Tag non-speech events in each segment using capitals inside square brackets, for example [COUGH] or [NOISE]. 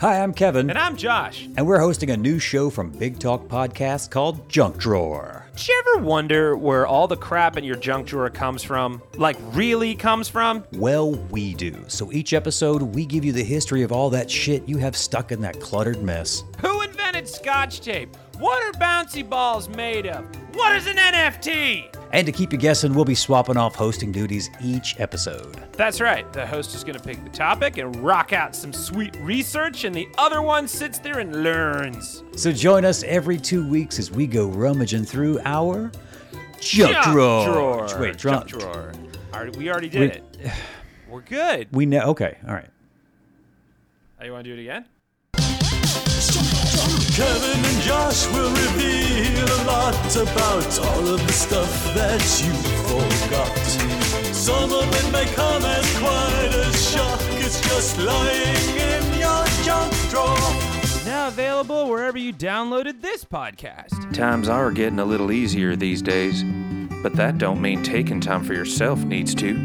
Hi, I'm Kevin, And I'm Josh. and we're hosting a new show from Big Talk Podcast called Junk Drawer. Did you ever wonder where all the crap in your junk drawer comes from? Like, really comes from? Well, we do. So each episode, we give you the history of all that shit you have stuck in that cluttered mess. Who invented scotch tape? What are bouncy balls made of? What is an NFT? And to keep you guessing, we'll be swapping off hosting duties each episode. That's right. The host is going to pick the topic and rock out some sweet research, and the other one sits there and learns. So join us every two weeks as we go rummaging through our Junk, Drawer. drawer. Wait, junk drunk. drawer. We already did We- it. We're good. We know. Okay, all right. Oh, you want to do it again? Kevin and Josh will reveal a lot about all of the stuff that you forgot. Some of it may come as quite a shock. It's just lying in your junk drawer. Now available wherever you downloaded this podcast. Times are getting a little easier these days, but that don't mean taking time for yourself needs to.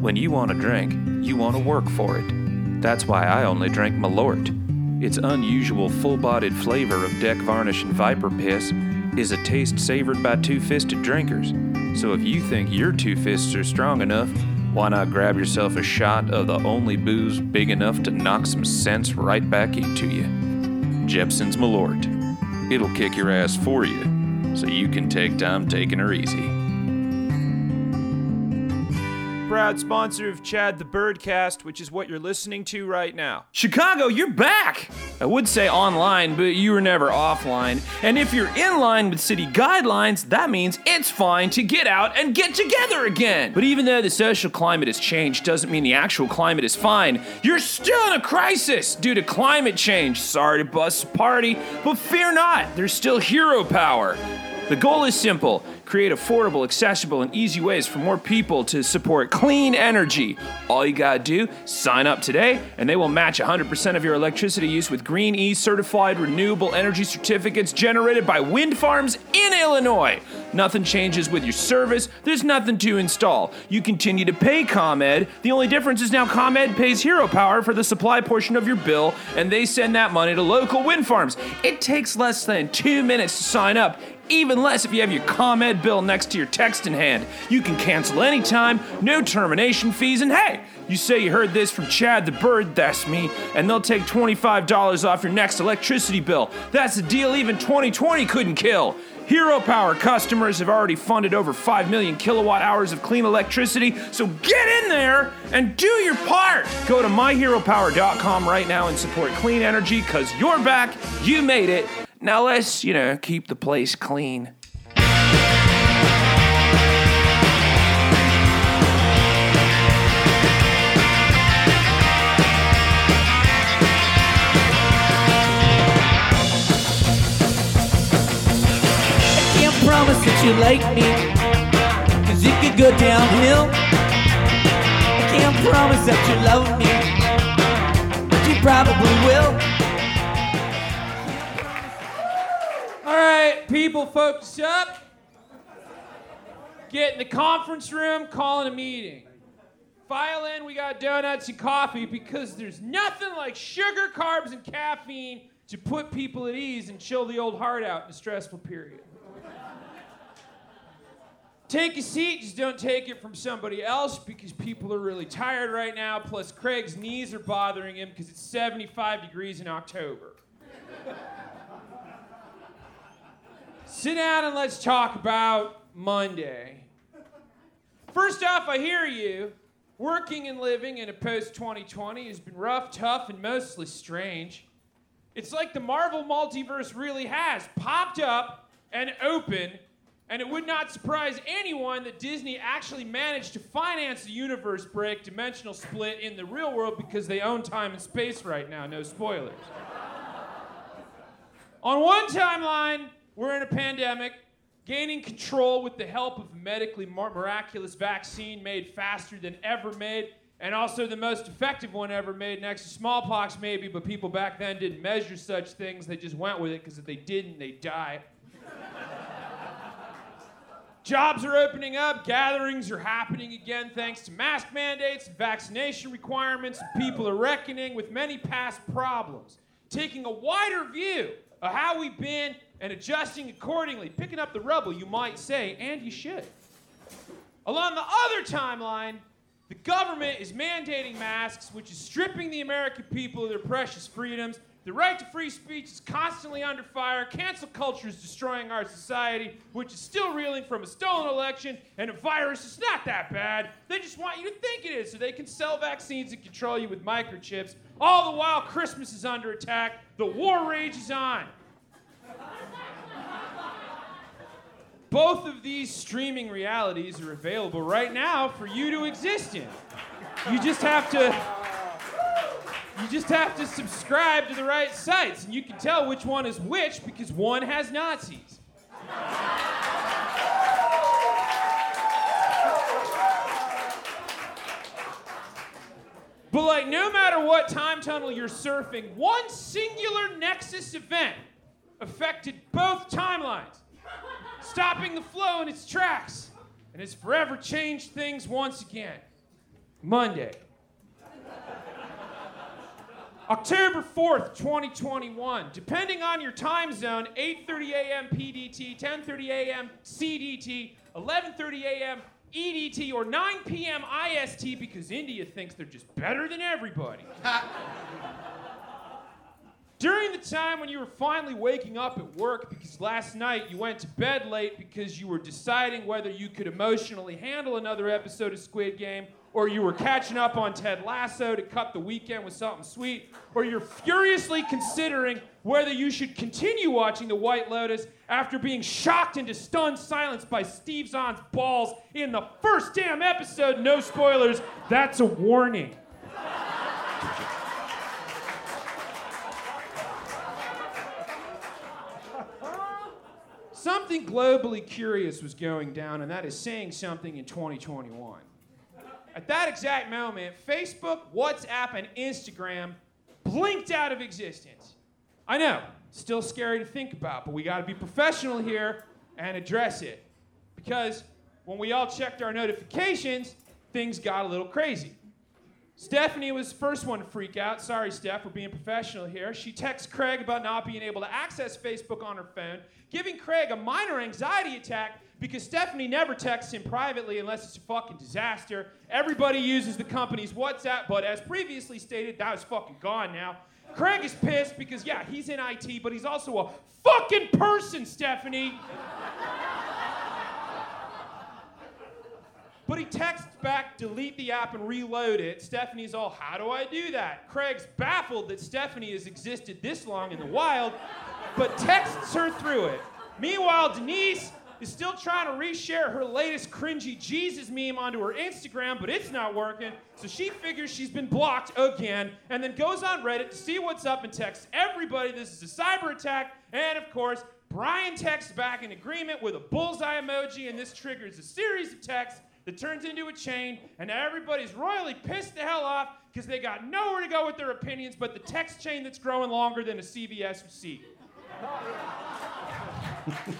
When you want a drink, you want to work for it. That's why I only drink Malort. Its unusual full-bodied flavor of deck varnish and viper piss is a taste savored by two-fisted drinkers. So if you think your two fists are strong enough, why not grab yourself a shot of the only booze big enough to knock some sense right back into you? Jeppson's Malort. It'll kick your ass for you, so you can take time taking her easy. Proud sponsor of Chad the Birdcast, which is what you're listening to right now. Chicago, you're back! I would say online, but you were never offline. And if you're in line with city guidelines, that means it's fine to get out and get together again. But even though the social climate has changed, doesn't mean the actual climate is fine. You're still in a crisis due to climate change. Sorry to bust a party, but fear not, there's still hero power. The goal is simple create affordable, accessible, and easy ways for more people to support clean energy. All you gotta do, sign up today, and they will match 100% of your electricity use with Green E certified renewable energy certificates generated by wind farms in Illinois. Nothing changes with your service, there's nothing to install. You continue to pay ComEd. The only difference is now ComEd pays Hero Power for the supply portion of your bill, and they send that money to local wind farms. It takes less than two minutes to sign up even less if you have your ComEd bill next to your text in hand. You can cancel anytime, no termination fees, and hey, you say you heard this from Chad the Bird, that's me, and they'll take $25 off your next electricity bill. That's a deal even 2020 couldn't kill. Hero Power customers have already funded over 5 million kilowatt hours of clean electricity, so get in there and do your part. Go to myheropower.com right now and support clean energy because you're back, you made it. Now let's, you know, keep the place clean. I can't promise that you like me, cause it could go downhill. I can't promise that you love me, but you probably will. People, focus up. Get in the conference room, calling a meeting. File in, we got donuts and coffee because there's nothing like sugar, carbs, and caffeine to put people at ease and chill the old heart out in a stressful period. Take a seat, just don't take it from somebody else because people are really tired right now. Plus, Craig's knees are bothering him because it's 75 degrees in October. Sit down and let's talk about Monday. First off, I hear you. Working and living in a post 2020 has been rough, tough, and mostly strange. It's like the Marvel multiverse really has popped up and open, and it would not surprise anyone that Disney actually managed to finance the universe break dimensional split in the real world because they own time and space right now. No spoilers. On one timeline, we're in a pandemic, gaining control with the help of a medically miraculous vaccine made faster than ever made, and also the most effective one ever made next to smallpox, maybe, but people back then didn't measure such things. They just went with it because if they didn't, they die. [LAUGHS] Jobs are opening up, gatherings are happening again thanks to mask mandates, vaccination requirements, people are reckoning with many past problems, taking a wider view of how we've been and adjusting accordingly, picking up the rubble, you might say, and you should. Along the other timeline, the government is mandating masks, which is stripping the American people of their precious freedoms. The right to free speech is constantly under fire. Cancel culture is destroying our society, which is still reeling from a stolen election, and a virus is not that bad. They just want you to think it is so they can sell vaccines and control you with microchips. All the while, Christmas is under attack. The war rages on. Both of these streaming realities are available right now for you to exist in. You just have to you just have to subscribe to the right sites and you can tell which one is which because one has Nazis. But like no matter what time tunnel you're surfing, one singular nexus event affected both timelines stopping the flow in its tracks, and has forever changed things once again. Monday. October 4th, 2021. Depending on your time zone, 8:30 a.m. PDT, 10:30 a.m. CDT, 11:30 a.m. EDT, or 9 p.m. IST because India thinks they're just better than everybody. [LAUGHS] During the time when you were finally waking up at work because last night you went to bed late because you were deciding whether you could emotionally handle another episode of Squid Game, or you were catching up on Ted Lasso to cut the weekend with something sweet, or you're furiously considering whether you should continue watching The White Lotus after being shocked into stunned silence by Steve Zahn's balls in the first damn episode, no spoilers, that's a warning. Something globally curious was going down, and that is saying something in 2021. At that exact moment, Facebook, WhatsApp, and Instagram blinked out of existence. I know, still scary to think about, but we gotta be professional here and address it. Because when we all checked our notifications, things got a little crazy. Stephanie was the first one to freak out. Sorry, Steph, we're being professional here. She texts Craig about not being able to access Facebook on her phone, giving Craig a minor anxiety attack because Stephanie never texts him privately unless it's a fucking disaster. Everybody uses the company's WhatsApp, but as previously stated, that is fucking gone now. Craig is pissed because, yeah, he's in IT, but he's also a fucking person, Stephanie. But he texts back, delete the app and reload it. Stephanie's all, how do I do that? Craig's baffled that Stephanie has existed this long in the wild, but texts her through it. Meanwhile, Denise is still trying to reshare her latest cringy Jesus meme onto her Instagram, but it's not working. So she figures she's been blocked again and then goes on Reddit to see what's up and texts everybody this is a cyber attack. And of course, Brian texts back in agreement with a bullseye emoji, and this triggers a series of texts that turns into a chain, and everybody's royally pissed the hell off because they got nowhere to go with their opinions but the text chain that's growing longer than a CVS receipt. [LAUGHS]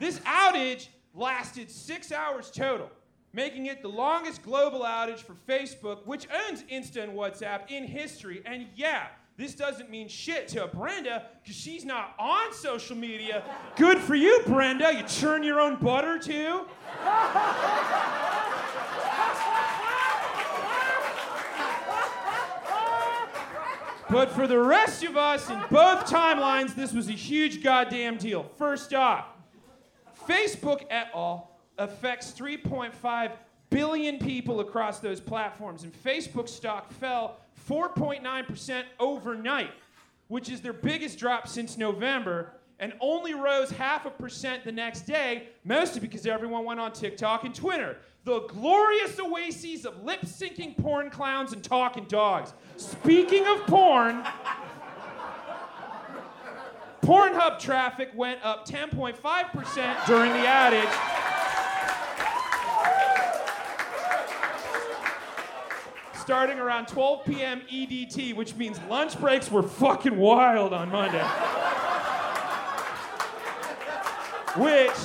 this outage lasted six hours total, making it the longest global outage for Facebook, which owns Insta and WhatsApp, in history. And yeah, this doesn't mean shit to Brenda because she's not on social media. Good for you, Brenda. You churn your own butter too. But for the rest of us in both timelines, this was a huge goddamn deal. First off, Facebook et al. affects 3.5 billion people across those platforms, and Facebook stock fell 4.9% overnight, which is their biggest drop since November, and only rose half a percent the next day, mostly because everyone went on TikTok and Twitter. The glorious oases of lip syncing porn clowns and talking dogs. Speaking of porn, Pornhub traffic went up 10.5% during the outage. starting around 12 p.m. EDT, which means lunch breaks were fucking wild on Monday. Which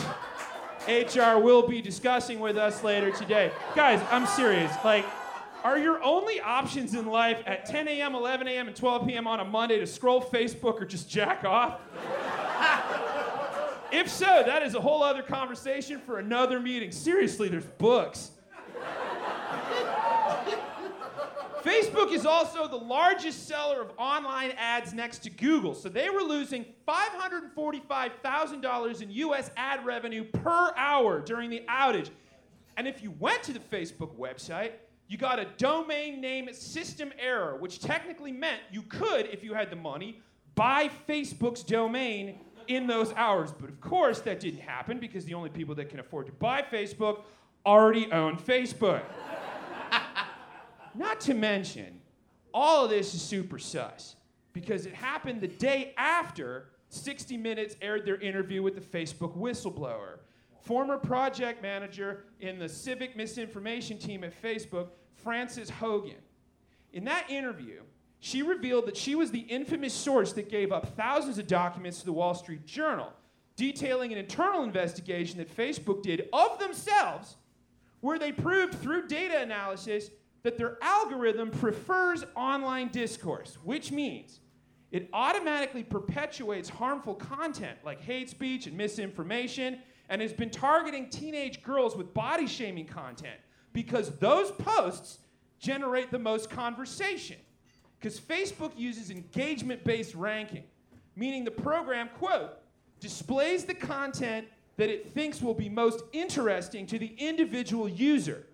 HR will be discussing with us later today. Guys, I'm serious. Like, are your only options in life at 10 a.m., 11 a.m., and 12 p.m. on a Monday to scroll Facebook or just jack off? if so, that is a whole other conversation for another meeting. Seriously, there's books. Facebook is also the largest seller of online ads next to Google. So they were losing $545,000 in US ad revenue per hour during the outage. And if you went to the Facebook website, you got a domain name system error, which technically meant you could, if you had the money, buy Facebook's domain in those hours. But of course, that didn't happen because the only people that can afford to buy Facebook already own Facebook. Not to mention, all of this is super sus because it happened the day after 60 Minutes aired their interview with the Facebook whistleblower. Former project manager in the civic misinformation team at Facebook, Frances Haugen. In that interview, she revealed that she was the infamous source that gave up thousands of documents to the Wall Street Journal, detailing an internal investigation that Facebook did of themselves, where they proved through data analysis that their algorithm prefers online discourse, which means it automatically perpetuates harmful content like hate speech and misinformation and has been targeting teenage girls with body shaming content because those posts generate the most conversation. Because Facebook uses engagement based ranking, meaning the program, quote, displays the content that it thinks will be most interesting to the individual user.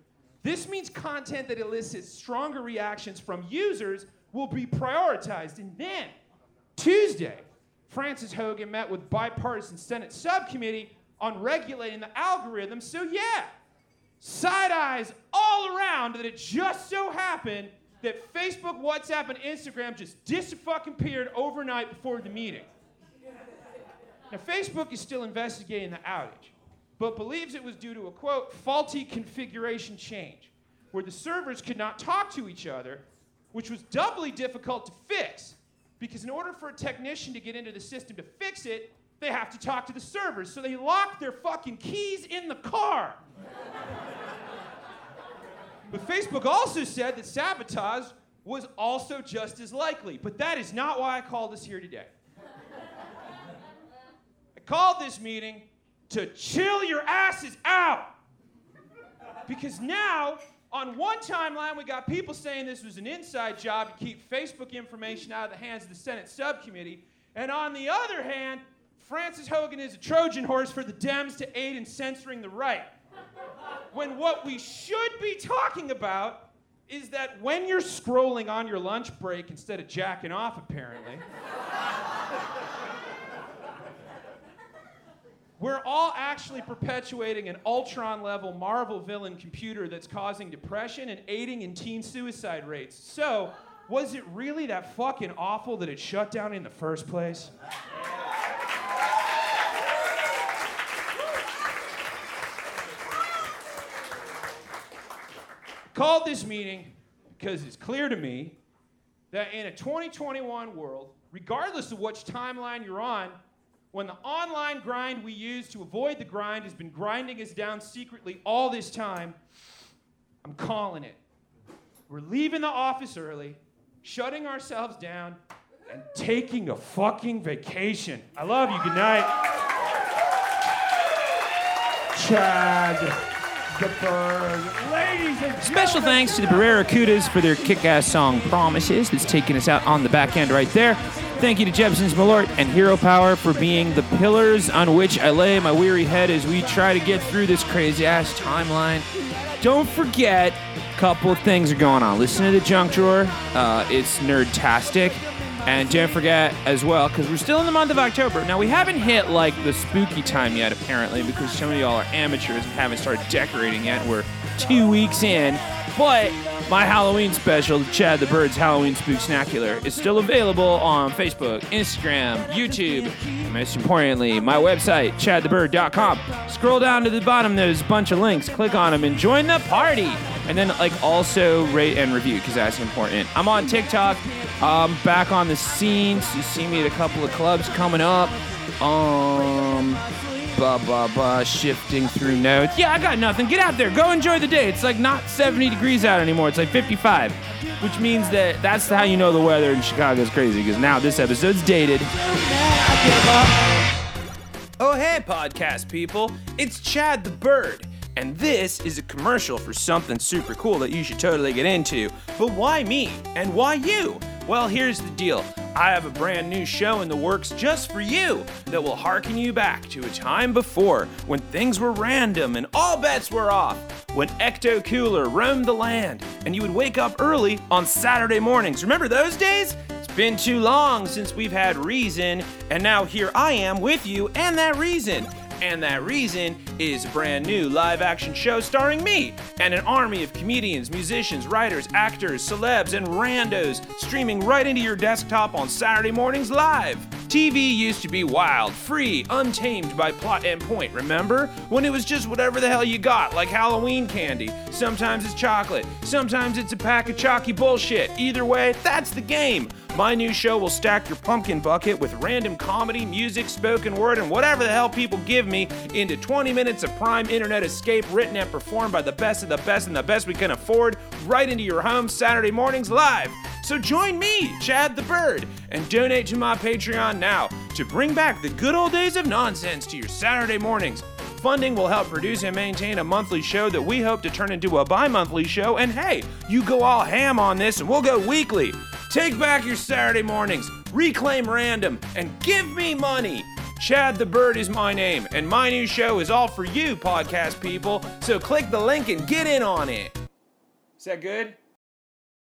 This means content that elicits stronger reactions from users will be prioritized. And then, Tuesday, Frances Haugen met with bipartisan Senate subcommittee on regulating the algorithm. So, yeah, side eyes all around that it just so happened that Facebook, WhatsApp, and Instagram just disappeared overnight before the meeting. Now, Facebook is still investigating the outage but believes it was due to a quote, faulty configuration change, where the servers could not talk to each other, which was doubly difficult to fix. Because in order for a technician to get into the system to fix it, they have to talk to the servers. So they locked their fucking keys in the car. [LAUGHS] but Facebook also said that sabotage was also just as likely. But that is not why I called us here today. [LAUGHS] I called this meeting to chill your asses out. Because now, on one timeline, we got people saying this was an inside job to keep Facebook information out of the hands of the Senate subcommittee. And on the other hand, Frances Haugen is a Trojan horse for the Dems to aid in censoring the right. When what we should be talking about is that when you're scrolling on your lunch break instead of jacking off, apparently. We're all actually perpetuating an Ultron level Marvel villain computer that's causing depression and aiding in teen suicide rates. So, was it really that fucking awful that it shut down in the first place? Called this meeting because it's clear to me that in a 2021 world, regardless of which timeline you're on, when the online grind we use to avoid the grind has been grinding us down secretly all this time, I'm calling it. We're leaving the office early, shutting ourselves down, and taking a fucking vacation. I love you. Good night. Chad the Bird. Ladies and Special thanks to the Barracudas for their kick ass song Promises that's taking us out on the back end right there. Thank you to Jeppson's Malort and Hero Power for being the pillars on which I lay my weary head as we try to get through this crazy ass timeline. Don't forget, a couple things are going on. Listen to the Junk Drawer, uh, it's nerdtastic. And don't forget as well, because we're still in the month of October. Now, we haven't hit like the spooky time yet, apparently, because some of y'all are amateurs and haven't started decorating yet. We're two weeks in. But my Halloween special, Chad the Bird's Halloween Spook Snacular, is still available on Facebook, Instagram, YouTube, and most importantly, my website, chadthebird.com. Scroll down to the bottom, there's a bunch of links. Click on them and join the party. And then, like, also rate and review, because that's important. I'm on TikTok. I'm back on the scenes. You see me at a couple of clubs coming up. Um, blah, blah, blah, shifting through notes. Yeah, I got nothing. Get out there. Go enjoy the day. It's like not 70 degrees out anymore. It's like 55, which means that that's how you know the weather in Chicago is crazy because now this episode's dated. Oh, hey, podcast people. It's Chad the Bird. And this is a commercial for something super cool that you should totally get into. But why me? And why you? Well, here's the deal. I have a brand new show in the works just for you that will harken you back to a time before when things were random and all bets were off. When Ecto Cooler roamed the land and you would wake up early on Saturday mornings. Remember those days? It's been too long since we've had reason, and now here I am with you and that reason. And that reason is a brand new live action show starring me and an army of comedians, musicians, writers, actors, celebs, and randos streaming right into your desktop on Saturday mornings live. TV used to be wild, free, untamed by plot and point, remember? When it was just whatever the hell you got, like Halloween candy. Sometimes it's chocolate, sometimes it's a pack of chalky bullshit. Either way, that's the game. My new show will stack your pumpkin bucket with random comedy, music, spoken word, and whatever the hell people give me into 20 minutes of prime internet escape written and performed by the best of the best and the best we can afford right into your home Saturday mornings live. So join me, Chad the Bird, and donate to my Patreon now to bring back the good old days of nonsense to your Saturday mornings. Funding will help produce and maintain a monthly show that we hope to turn into a bi monthly show. And hey, you go all ham on this and we'll go weekly. Take back your Saturday mornings, reclaim random, and give me money. Chad the Bird is my name, and my new show is all for you, podcast people. So click the link and get in on it. Is that good?